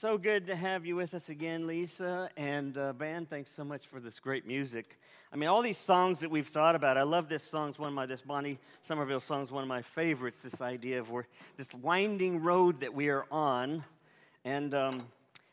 So good to have you with us again, Lisa. And uh, band, thanks so much for this great music. I mean, all these songs that we've thought about. I love this song. It's one of my this Bonnie Somerville song is one of my favorites. This idea of where this winding road that we are on, and um,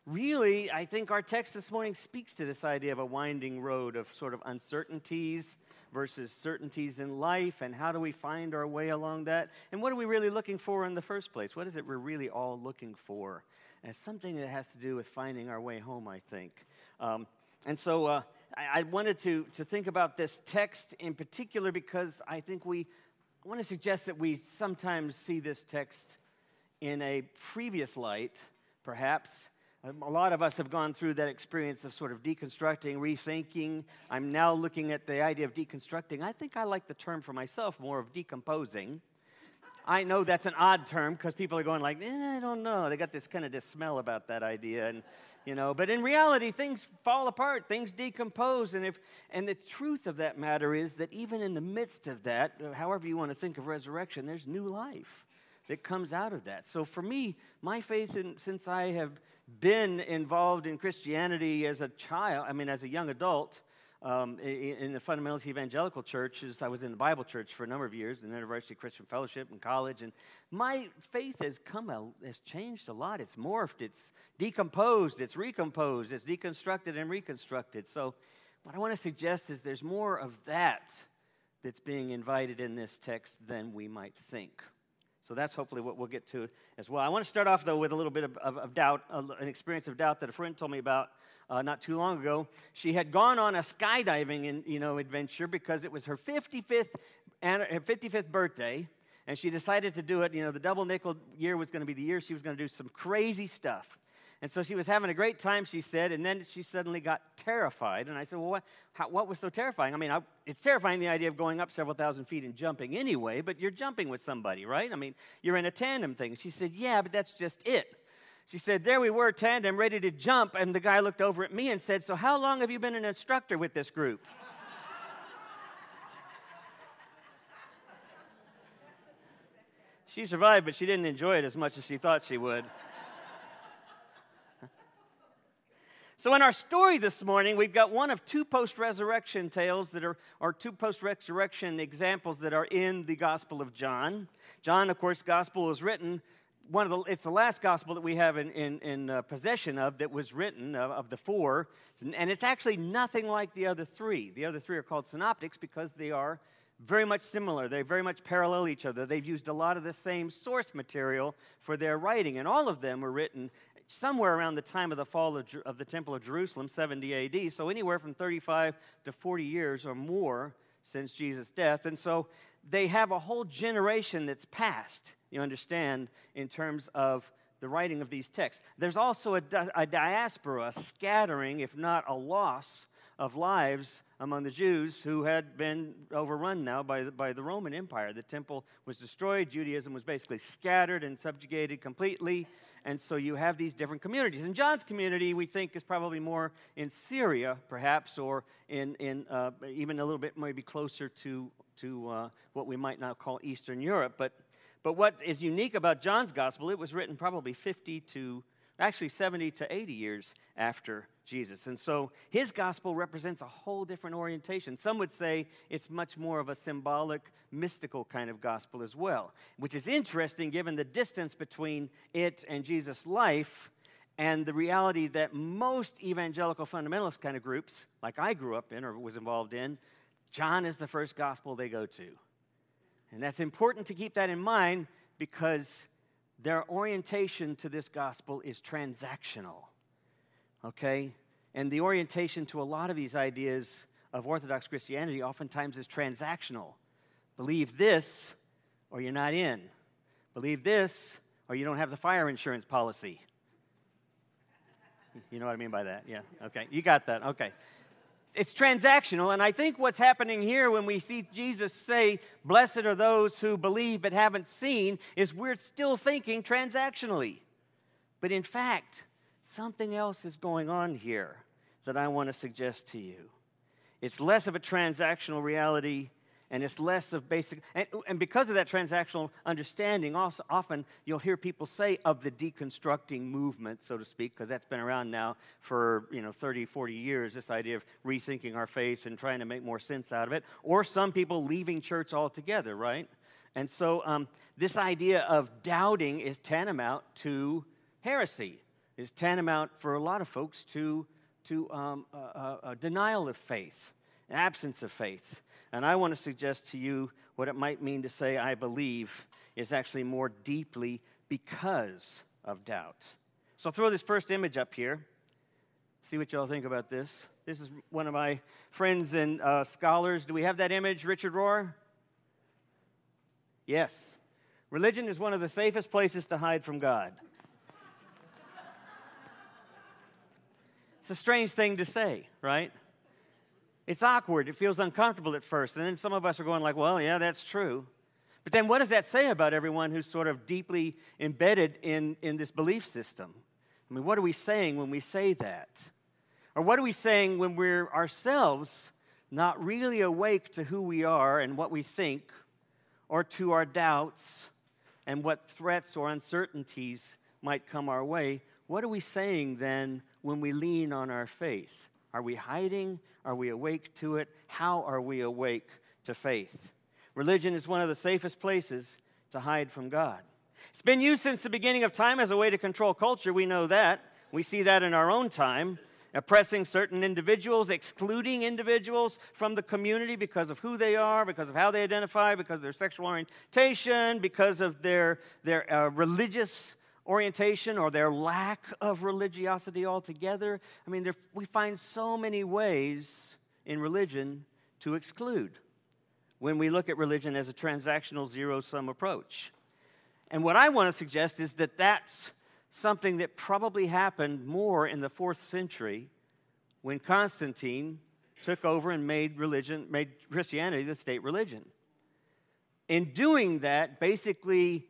really, I think our text this morning speaks to this idea of a winding road of sort of uncertainties versus certainties in life, and how do we find our way along that? And what are we really looking for in the first place? What is it we're really all looking for? And something that has to do with finding our way home, I think. Um, and so uh, I, I, wanted to, to think about this text in particular because I think we I want to suggest that we sometimes see this text in a previous light, perhaps. Um, a lot of us have gone through that experience of sort of deconstructing, rethinking. I'm now looking at the idea of deconstructing. I think I like the term for myself more of decomposing. I know that's an odd term because people are going like, eh, I don't know. They got this kind of this smell about that idea, and you know. But in reality, things fall apart, things decompose, and if and the truth of that matter is that even in the midst of that, uh, however you want to think of resurrection, there's new life that comes out of that. So for me, my faith, in, since I have been involved in Christianity as a child, I mean, as a young adult, um, in the fundamentalist evangelical churches. I was in the Bible church for a number of years, the University Christian Fellowship in college, and my faith has come a, has changed a lot. It's morphed, it's decomposed, it's recomposed, it's deconstructed and reconstructed. So, what I want to suggest is there's more of that that's being invited in this text than we might think. So that's hopefully what we'll get to as well. I want to start off, though, with a little bit of, of, of doubt, an experience of doubt that a friend told me about uh, not too long ago. She had gone on a skydiving in, you know, adventure because it was her 55th, her 55th birthday, and she decided to do it. You know, the double nickel year was going to be the year she was going to do some crazy stuff. And so she was having a great time, she said, and then she suddenly got terrified. And I said, Well, what, how, what was so terrifying? I mean, I, it's terrifying the idea of going up several thousand feet and jumping anyway, but you're jumping with somebody, right? I mean, you're in a tandem thing. She said, Yeah, but that's just it. She said, There we were, tandem, ready to jump. And the guy looked over at me and said, So, how long have you been an instructor with this group? she survived, but she didn't enjoy it as much as she thought she would. So, in our story this morning, we've got one of two post resurrection tales that are, or two post resurrection examples that are in the Gospel of John. John, of course, Gospel was written. One of the, it's the last gospel that we have in, in, in uh, possession of that was written uh, of the four. And it's actually nothing like the other three. The other three are called synoptics because they are very much similar. They very much parallel each other. They've used a lot of the same source material for their writing, and all of them were written somewhere around the time of the fall of, of the Temple of Jerusalem, 70 AD. So, anywhere from 35 to 40 years or more since Jesus' death. And so, they have a whole generation that's passed, you understand, in terms of the writing of these texts. There's also a, di- a diaspora, a scattering, if not a loss, of lives among the Jews who had been overrun now by the, by the Roman Empire. The temple was destroyed, Judaism was basically scattered and subjugated completely. And so you have these different communities. And John's community, we think, is probably more in Syria, perhaps, or in, in uh, even a little bit maybe closer to, to uh, what we might now call Eastern Europe. But, but what is unique about John's gospel, it was written probably 50 to actually 70 to 80 years after Jesus. And so his gospel represents a whole different orientation. Some would say it's much more of a symbolic, mystical kind of gospel as well, which is interesting given the distance between it and Jesus' life and the reality that most evangelical fundamentalist kind of groups, like I grew up in or was involved in, John is the first gospel they go to. And that's important to keep that in mind because their orientation to this gospel is transactional okay? And the orientation to a lot of these ideas of Orthodox Christianity oftentimes is transactional. Believe this or you're not in. Believe this or you don't have the fire insurance policy. You know what I mean by that? Yeah, okay. You got that. Okay. It's transactional, and I think what's happening here when we see Jesus say, Blessed are those who believe but haven't seen, is we're still thinking transactionally. But in fact, Something else is going on here that I want to suggest to you. It's less of a transactional reality and it's less of basic and, and because of that transactional understanding also often you'll hear people say of the deconstructing movement so to speak because that's been around now for you know 30 40 years this idea of rethinking our faith and trying to make more sense out of it or some people leaving church altogether right? And so um, this idea of doubting is tantamount to heresy is tantamount for a lot of folks to to um, a denial of faith an absence of faith and I want to suggest to you what it might mean to say, I believe, is actually more deeply because of doubt. So throw this first image up here. See what y'all think about this. This is one of my friends and uh, scholars. Do we have that image, Richard Rohr? Yes. Religion is one of the safest places to hide from God. it's a strange thing to say, right? It's awkward. It feels uncomfortable at first. And then some of us are going like, well, yeah, that's true. But then what does that say about everyone who's sort of deeply embedded in, in this belief system? I mean, what are we saying when we say that? Or what are we saying when we're ourselves not really awake to who we are and what we think, or to our doubts and what threats or uncertainties might come our way? What are we saying then when we lean on our faith? Are we hiding? Are we awake to it? How are we awake to faith? Religion is one of the safest places to hide from God. It's been used since the beginning of time as a way to control culture. We know that. We see that in our own time, oppressing certain individuals, excluding individuals from the community because of who they are, because of how they identify, because of their sexual orientation, because of their, their uh, religious orientation or their lack of religiosity altogether. I mean, there, we find so many ways in religion to exclude when we look at religion as a transactional zero sum approach. And what I want to suggest is that that's something that probably happened more in the fourth century when Constantine took over and made religion, made Christianity the state religion. In doing that, basically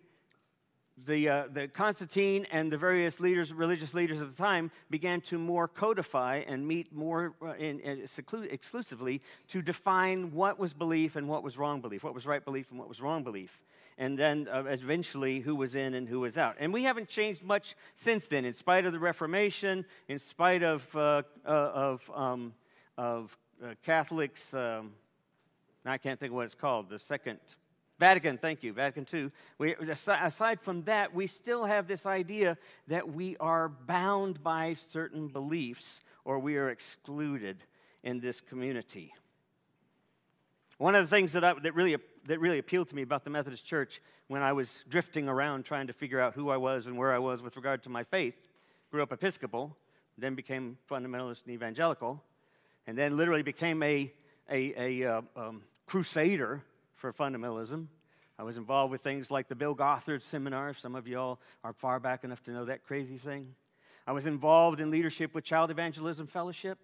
the, uh, the Constantine and the various leaders, religious leaders of the time began to more codify and meet more uh, in, in seclu- exclusively to define what was belief and what was wrong belief, what was right belief and what was wrong belief. And then uh, eventually who was in and who was out. And we haven't changed much since then, in spite of the Reformation, in spite of, uh, uh, of, um, of Catholics. Um, I can't think of what it's called, the second Vatican, thank you, Vatican II. We, aside from that, we still have this idea that we are bound by certain beliefs or we are excluded in this community. One of the things that, I, that, really, that really appealed to me about the Methodist Church when I was drifting around trying to figure out who I was and where I was with regard to my faith, grew up Episcopal, then became fundamentalist and evangelical, and then literally became a, a, a uh, um, crusader for fundamentalism. I was involved with things like the Bill Gothard Seminar. Some of y'all are far back enough to know that crazy thing. I was involved in leadership with Child Evangelism Fellowship.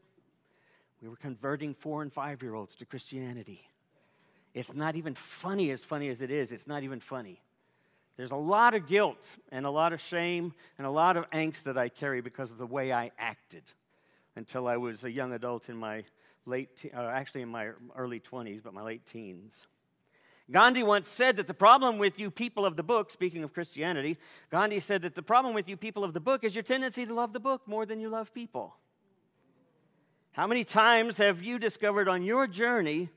We were converting four and five year olds to Christianity. It's not even funny, as funny as it is, it's not even funny. There's a lot of guilt and a lot of shame and a lot of angst that I carry because of the way I acted until I was a young adult in my late, te- uh, actually in my early 20s, but my late teens. Gandhi once said that the problem with you people of the book, speaking of Christianity, Gandhi said that the problem with you people of the book is your tendency to love the book more than you love people. How many times have you discovered on your journey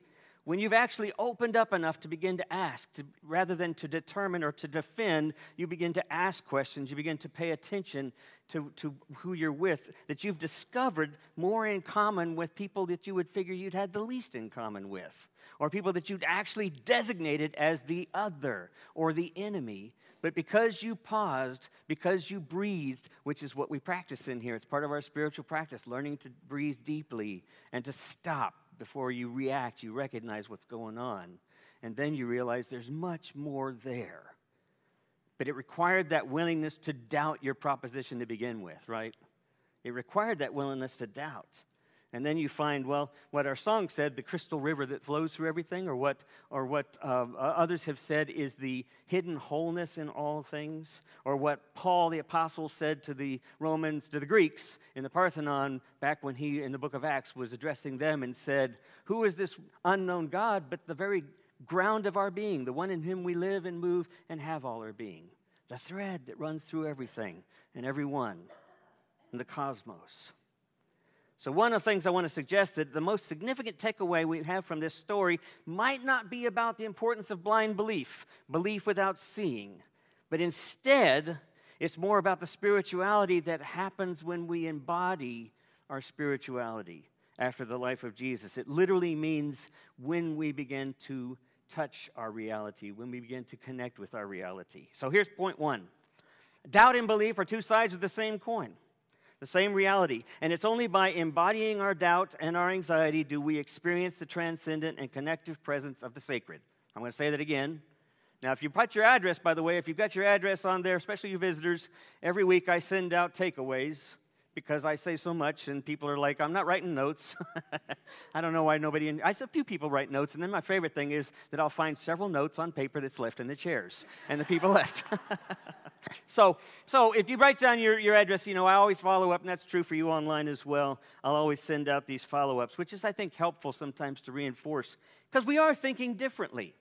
when you've actually opened up enough to begin to ask, to, rather than to determine or to defend, you begin to ask questions, you begin to pay attention to, to who you're with, that you've discovered more in common with people that you would figure you'd had the least in common with, or people that you'd actually designated as the other or the enemy. But because you paused, because you breathed, which is what we practice in here, it's part of our spiritual practice, learning to breathe deeply and to stop before you react, you recognize what's going on. And then you realize there's much more there. But it required that willingness to doubt your proposition to begin with, right? It required that willingness to doubt. And then you find, well, what our song said, the crystal river that flows through everything, or what, or what uh, others have said is the hidden wholeness in all things, or what Paul the Apostle said to the Romans, to the Greeks in the Parthenon, back when he, in the book of Acts, was addressing them and said, Who is this unknown God but the very ground of our being, the one in whom we live and move and have all our being, the thread that runs through everything and everyone in the cosmos. So, one of the things I want to suggest that the most significant takeaway we have from this story might not be about the importance of blind belief, belief without seeing, but instead, it's more about the spirituality that happens when we embody our spirituality after the life of Jesus. It literally means when we begin to touch our reality, when we begin to connect with our reality. So here's point one doubt and belief are two sides of the same coin, the same reality. And it's only by embodying our doubt and our anxiety do we experience the transcendent and connective presence of the sacred. I'm going to say that again. Now, if you put your address, by the way, if you've got your address on there, especially you visitors, every week I send out takeaways because I say so much, and people are like, I'm not writing notes. I don't know why nobody, in, I a few people write notes, and then my favorite thing is that I'll find several notes on paper that's left in the chairs, and the people left. so, so if you write down your, your address, you know, I always follow up, and that's true for you online as well. I'll always send out these follow ups, which is, I think, helpful sometimes to reinforce, because we are thinking differently.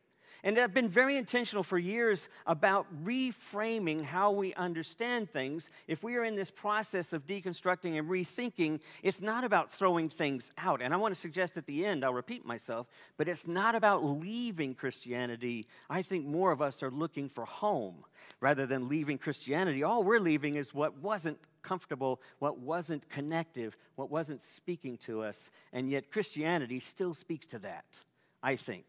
And I've been very intentional for years about reframing how we understand things. If we are in this process of deconstructing and rethinking, it's not about throwing things out. And I want to suggest at the end, I'll repeat myself, but it's not about leaving Christianity. I think more of us are looking for home rather than leaving Christianity. All we're leaving is what wasn't comfortable, what wasn't connective, what wasn't speaking to us. And yet Christianity still speaks to that, I think.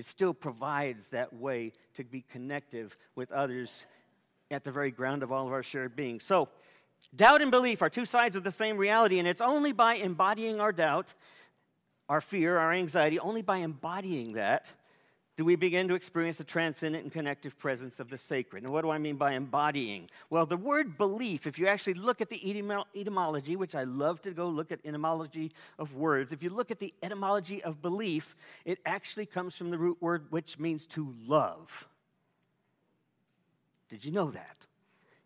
It still provides that way to be connective with others at the very ground of all of our shared being. So, doubt and belief are two sides of the same reality, and it's only by embodying our doubt, our fear, our anxiety, only by embodying that do we begin to experience the transcendent and connective presence of the sacred. And what do I mean by embodying? Well, the word belief, if you actually look at the etymology, which I love to go look at etymology of words, if you look at the etymology of belief, it actually comes from the root word which means to love. Did you know that?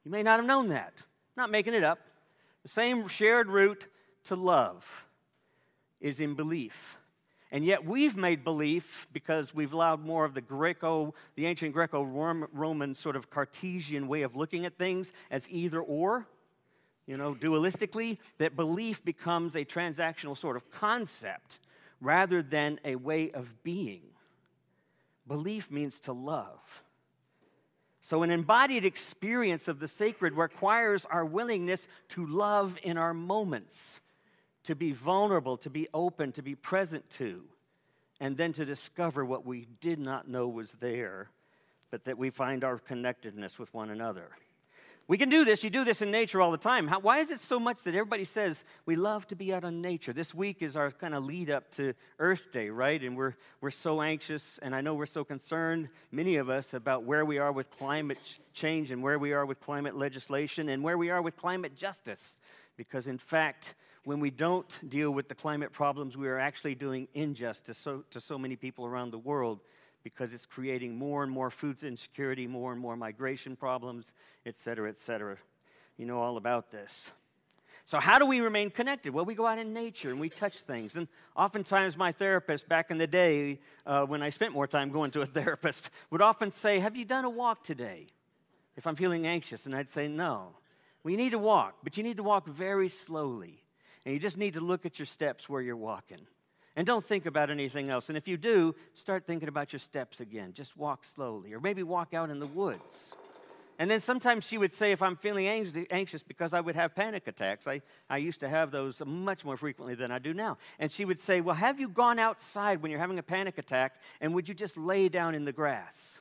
You may not have known that. Not making it up. The same shared root to love is in belief. And yet we've made belief because we've allowed more of the Greco, the ancient Greco Roman sort of Cartesian way of looking at things as either or, you know, dualistically, that belief becomes a transactional sort of concept rather than a way of being. Belief means to love. So, an embodied experience of the sacred requires our willingness to love in our moments to be vulnerable, to be open, to be present to, and then to discover what we did not know was there, but that we find our connectedness with one another. We can do this. You do this in nature all the time. How, why is it so much that everybody says we love to be out in nature? This week is our kind of lead up to Earth Day, right? And we're, we're so anxious, and I know we're so concerned, many of us, about where we are with climate change and where we are with climate legislation and where we are with climate justice. Because, in fact, when we don't deal with the climate problems, we are actually doing injustice so, to so many people around the world because it's creating more and more food insecurity, more and more migration problems, et cetera, et cetera. You know all about this. So, how do we remain connected? Well, we go out in nature and we touch things. And oftentimes, my therapist back in the day, uh, when I spent more time going to a therapist, would often say, Have you done a walk today? If I'm feeling anxious. And I'd say, No. You need to walk, but you need to walk very slowly. And you just need to look at your steps where you're walking. And don't think about anything else. And if you do, start thinking about your steps again. Just walk slowly, or maybe walk out in the woods. And then sometimes she would say, if I'm feeling anxious because I would have panic attacks, I, I used to have those much more frequently than I do now. And she would say, Well, have you gone outside when you're having a panic attack and would you just lay down in the grass?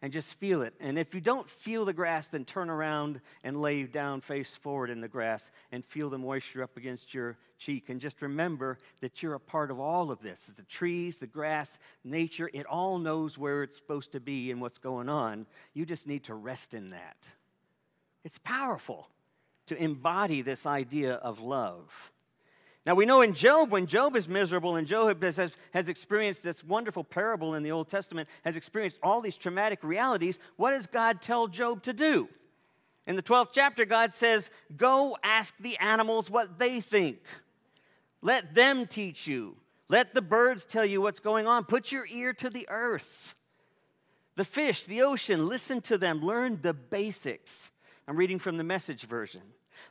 And just feel it. And if you don't feel the grass, then turn around and lay down face forward in the grass and feel the moisture up against your cheek. And just remember that you're a part of all of this the trees, the grass, nature, it all knows where it's supposed to be and what's going on. You just need to rest in that. It's powerful to embody this idea of love. Now we know in Job, when Job is miserable and Job has, has experienced this wonderful parable in the Old Testament, has experienced all these traumatic realities, what does God tell Job to do? In the 12th chapter, God says, Go ask the animals what they think. Let them teach you. Let the birds tell you what's going on. Put your ear to the earth. The fish, the ocean, listen to them. Learn the basics. I'm reading from the message version.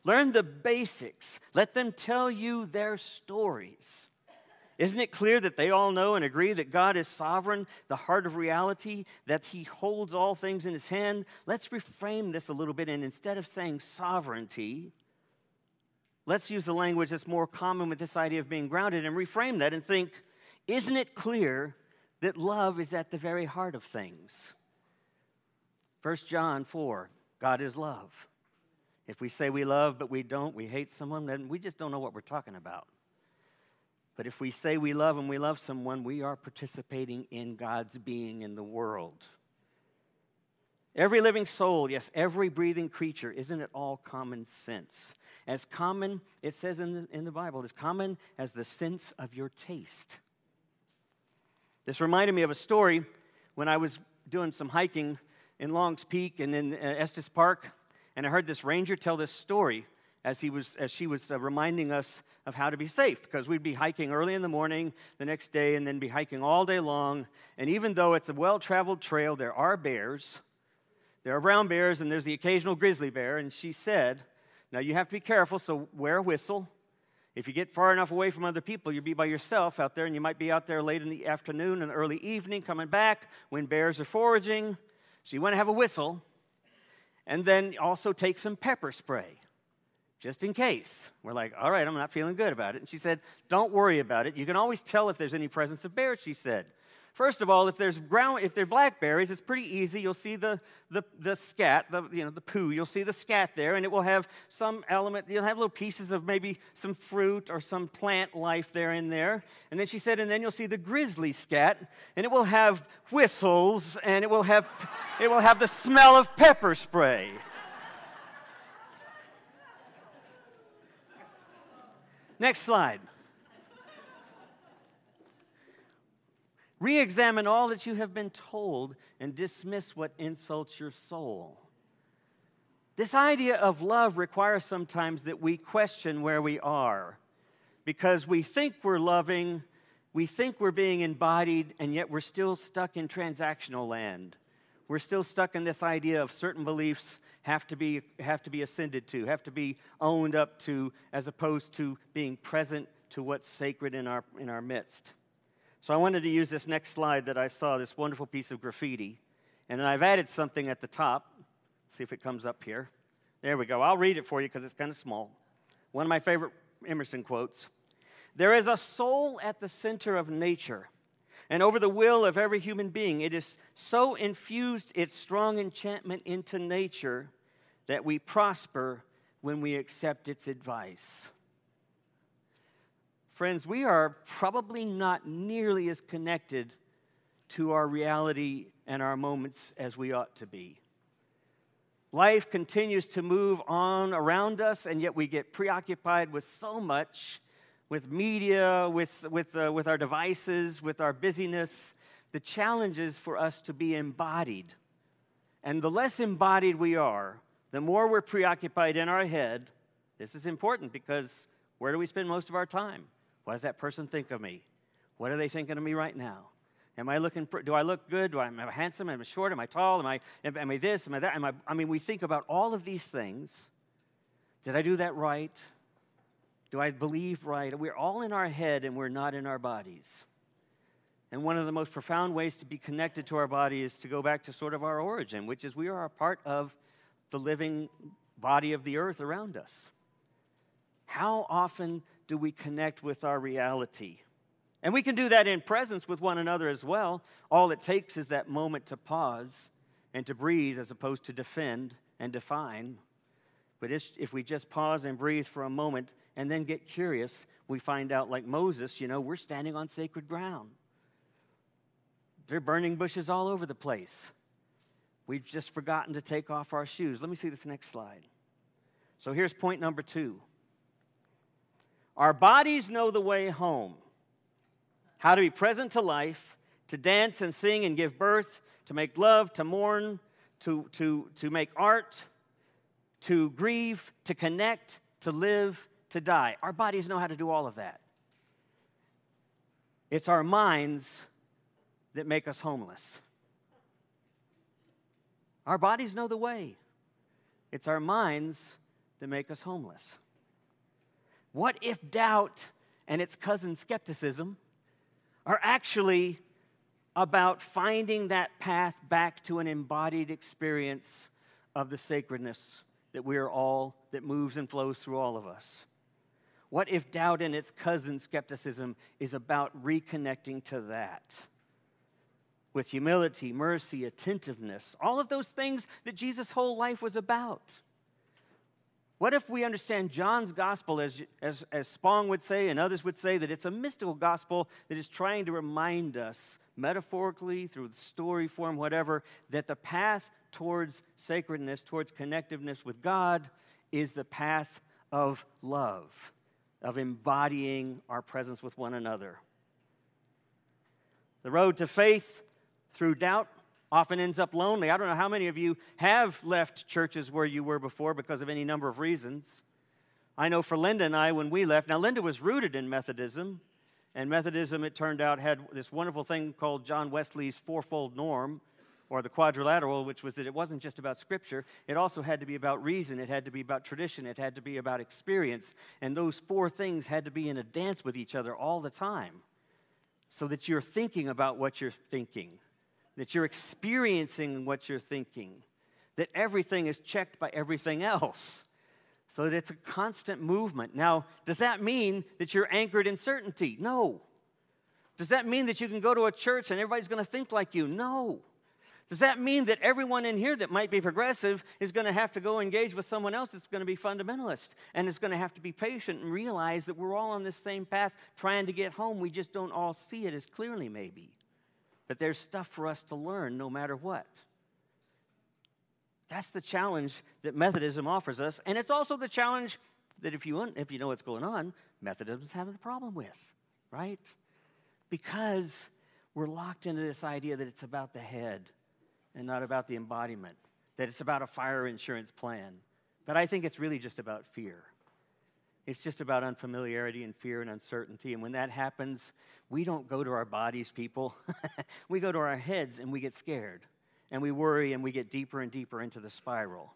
Learn the basics. Let them tell you their stories. Isn't it clear that they all know and agree that God is sovereign, the heart of reality, that He holds all things in His hand? Let's reframe this a little bit, and instead of saying sovereignty, let's use the language that's more common with this idea of being grounded and reframe that and think isn't it clear that love is at the very heart of things? 1 John 4 God is love. If we say we love but we don't, we hate someone, then we just don't know what we're talking about. But if we say we love and we love someone, we are participating in God's being in the world. Every living soul, yes, every breathing creature, isn't it all common sense? As common, it says in the, in the Bible, as common as the sense of your taste. This reminded me of a story when I was doing some hiking in Long's Peak and in uh, Estes Park, and I heard this ranger tell this story as, he was, as she was uh, reminding us of how to be safe because we'd be hiking early in the morning the next day and then be hiking all day long. And even though it's a well traveled trail, there are bears. There are brown bears and there's the occasional grizzly bear. And she said, Now you have to be careful, so wear a whistle. If you get far enough away from other people, you'll be by yourself out there, and you might be out there late in the afternoon and early evening coming back when bears are foraging. So you want to have a whistle. And then also take some pepper spray just in case. We're like, all right, I'm not feeling good about it. And she said, don't worry about it. You can always tell if there's any presence of bears, she said. First of all, if there's ground, if they're blackberries, it's pretty easy. You'll see the, the, the scat, the, you know, the poo. You'll see the scat there, and it will have some element. You'll have little pieces of maybe some fruit or some plant life there in there. And then she said, and then you'll see the grizzly scat, and it will have whistles, and it will have, it will have the smell of pepper spray. Next slide. Re examine all that you have been told and dismiss what insults your soul. This idea of love requires sometimes that we question where we are because we think we're loving, we think we're being embodied, and yet we're still stuck in transactional land. We're still stuck in this idea of certain beliefs have to be, have to be ascended to, have to be owned up to, as opposed to being present to what's sacred in our, in our midst. So I wanted to use this next slide that I saw, this wonderful piece of graffiti. And then I've added something at the top. Let's see if it comes up here. There we go. I'll read it for you because it's kind of small. One of my favorite Emerson quotes There is a soul at the center of nature and over the will of every human being. It is so infused its strong enchantment into nature that we prosper when we accept its advice. Friends, we are probably not nearly as connected to our reality and our moments as we ought to be. Life continues to move on around us, and yet we get preoccupied with so much with media, with, with, uh, with our devices, with our busyness. The challenge is for us to be embodied. And the less embodied we are, the more we're preoccupied in our head. This is important because where do we spend most of our time? What does that person think of me? What are they thinking of me right now? Am I looking? Do I look good? Do I am I handsome? Am I short? Am I tall? Am I am, I this? Am I that? Am I, I mean, we think about all of these things. Did I do that right? Do I believe right? We're all in our head and we're not in our bodies. And one of the most profound ways to be connected to our body is to go back to sort of our origin, which is we are a part of the living body of the earth around us. How often do we connect with our reality? And we can do that in presence with one another as well. All it takes is that moment to pause and to breathe as opposed to defend and define. But if we just pause and breathe for a moment and then get curious, we find out, like Moses, you know, we're standing on sacred ground. There are burning bushes all over the place. We've just forgotten to take off our shoes. Let me see this next slide. So here's point number two Our bodies know the way home, how to be present to life, to dance and sing and give birth, to make love, to mourn, to, to, to make art, to grieve, to connect, to live, to die. Our bodies know how to do all of that. It's our minds that make us homeless. Our bodies know the way. It's our minds that make us homeless. What if doubt and its cousin skepticism are actually about finding that path back to an embodied experience of the sacredness that we are all, that moves and flows through all of us? What if doubt and its cousin skepticism is about reconnecting to that? With humility, mercy, attentiveness, all of those things that Jesus' whole life was about. What if we understand John's gospel, as, as, as Spong would say and others would say, that it's a mystical gospel that is trying to remind us, metaphorically, through story form, whatever, that the path towards sacredness, towards connectiveness with God, is the path of love, of embodying our presence with one another. The road to faith through doubt often ends up lonely. I don't know how many of you have left churches where you were before because of any number of reasons. I know for Linda and I, when we left, now Linda was rooted in Methodism, and Methodism, it turned out, had this wonderful thing called John Wesley's fourfold norm, or the quadrilateral, which was that it wasn't just about scripture, it also had to be about reason, it had to be about tradition, it had to be about experience, and those four things had to be in a dance with each other all the time so that you're thinking about what you're thinking that you're experiencing what you're thinking, that everything is checked by everything else, so that it's a constant movement. Now, does that mean that you're anchored in certainty? No. Does that mean that you can go to a church and everybody's going to think like you? No. Does that mean that everyone in here that might be progressive is going to have to go engage with someone else that's going to be fundamentalist and is going to have to be patient and realize that we're all on this same path trying to get home? We just don't all see it as clearly, maybe. But there's stuff for us to learn no matter what. That's the challenge that Methodism offers us. And it's also the challenge that if you, if you know what's going on, Methodism's having a problem with, right? Because we're locked into this idea that it's about the head and not about the embodiment, that it's about a fire insurance plan. But I think it's really just about fear. It's just about unfamiliarity and fear and uncertainty. And when that happens, we don't go to our bodies, people. we go to our heads and we get scared. And we worry and we get deeper and deeper into the spiral.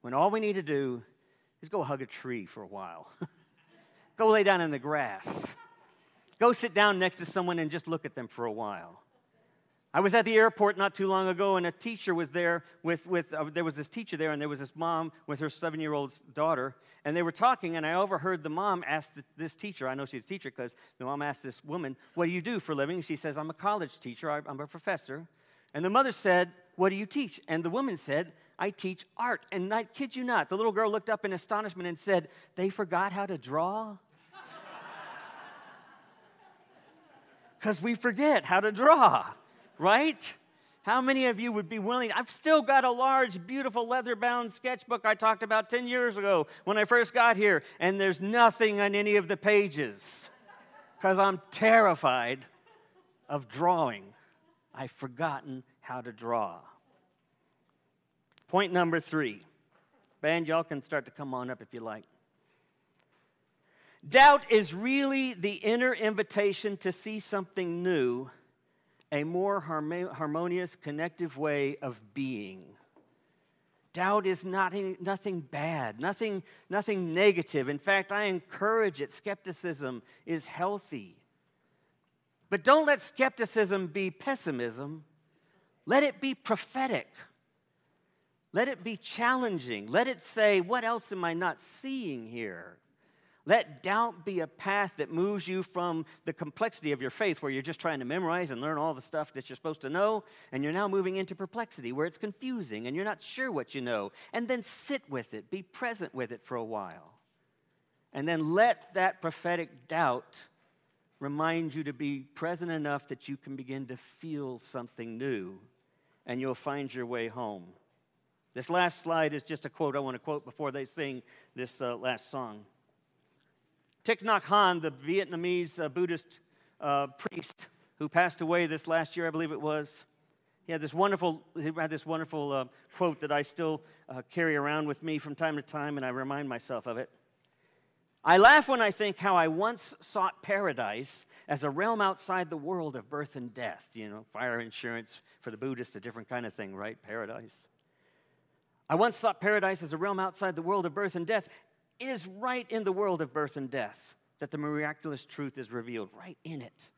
When all we need to do is go hug a tree for a while, go lay down in the grass, go sit down next to someone and just look at them for a while. I was at the airport not too long ago, and a teacher was there with, with uh, there was this teacher there, and there was this mom with her seven year old daughter, and they were talking, and I overheard the mom ask the, this teacher, I know she's a teacher because the mom asked this woman, What do you do for a living? she says, I'm a college teacher, I, I'm a professor. And the mother said, What do you teach? And the woman said, I teach art. And I kid you not, the little girl looked up in astonishment and said, They forgot how to draw? Because we forget how to draw right? How many of you would be willing? I've still got a large, beautiful leather bound sketchbook I talked about 10 years ago when I first got here, and there's nothing on any of the pages because I'm terrified of drawing. I've forgotten how to draw. Point number three. Band, y'all can start to come on up if you like. Doubt is really the inner invitation to see something new a more harmonious, connective way of being. Doubt is not nothing bad, nothing, nothing negative. In fact, I encourage it. Skepticism is healthy. But don't let skepticism be pessimism. Let it be prophetic. Let it be challenging. Let it say, What else am I not seeing here? Let doubt be a path that moves you from the complexity of your faith, where you're just trying to memorize and learn all the stuff that you're supposed to know, and you're now moving into perplexity, where it's confusing and you're not sure what you know. And then sit with it, be present with it for a while. And then let that prophetic doubt remind you to be present enough that you can begin to feel something new, and you'll find your way home. This last slide is just a quote I want to quote before they sing this uh, last song. Thich Nhat Hanh, the Vietnamese uh, Buddhist uh, priest who passed away this last year, I believe it was, he had this wonderful, he had this wonderful uh, quote that I still uh, carry around with me from time to time, and I remind myself of it. I laugh when I think how I once sought paradise as a realm outside the world of birth and death. You know, fire insurance for the Buddhists, a different kind of thing, right? Paradise. I once thought paradise as a realm outside the world of birth and death. It is right in the world of birth and death that the miraculous truth is revealed, right in it.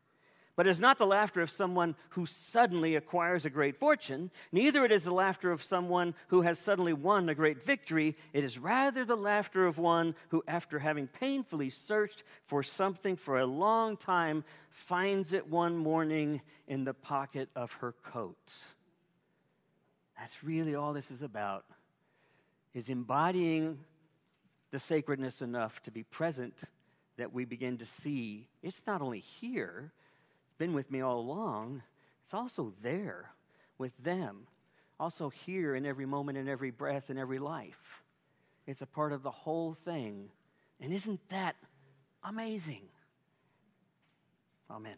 But it is not the laughter of someone who suddenly acquires a great fortune, neither it is the laughter of someone who has suddenly won a great victory. It is rather the laughter of one who, after having painfully searched for something for a long time, finds it one morning in the pocket of her coat. That's really all this is about, is embodying the sacredness enough to be present that we begin to see it's not only here, it's been with me all along, it's also there with them, also here in every moment, in every breath, in every life. It's a part of the whole thing. And isn't that amazing? Amen.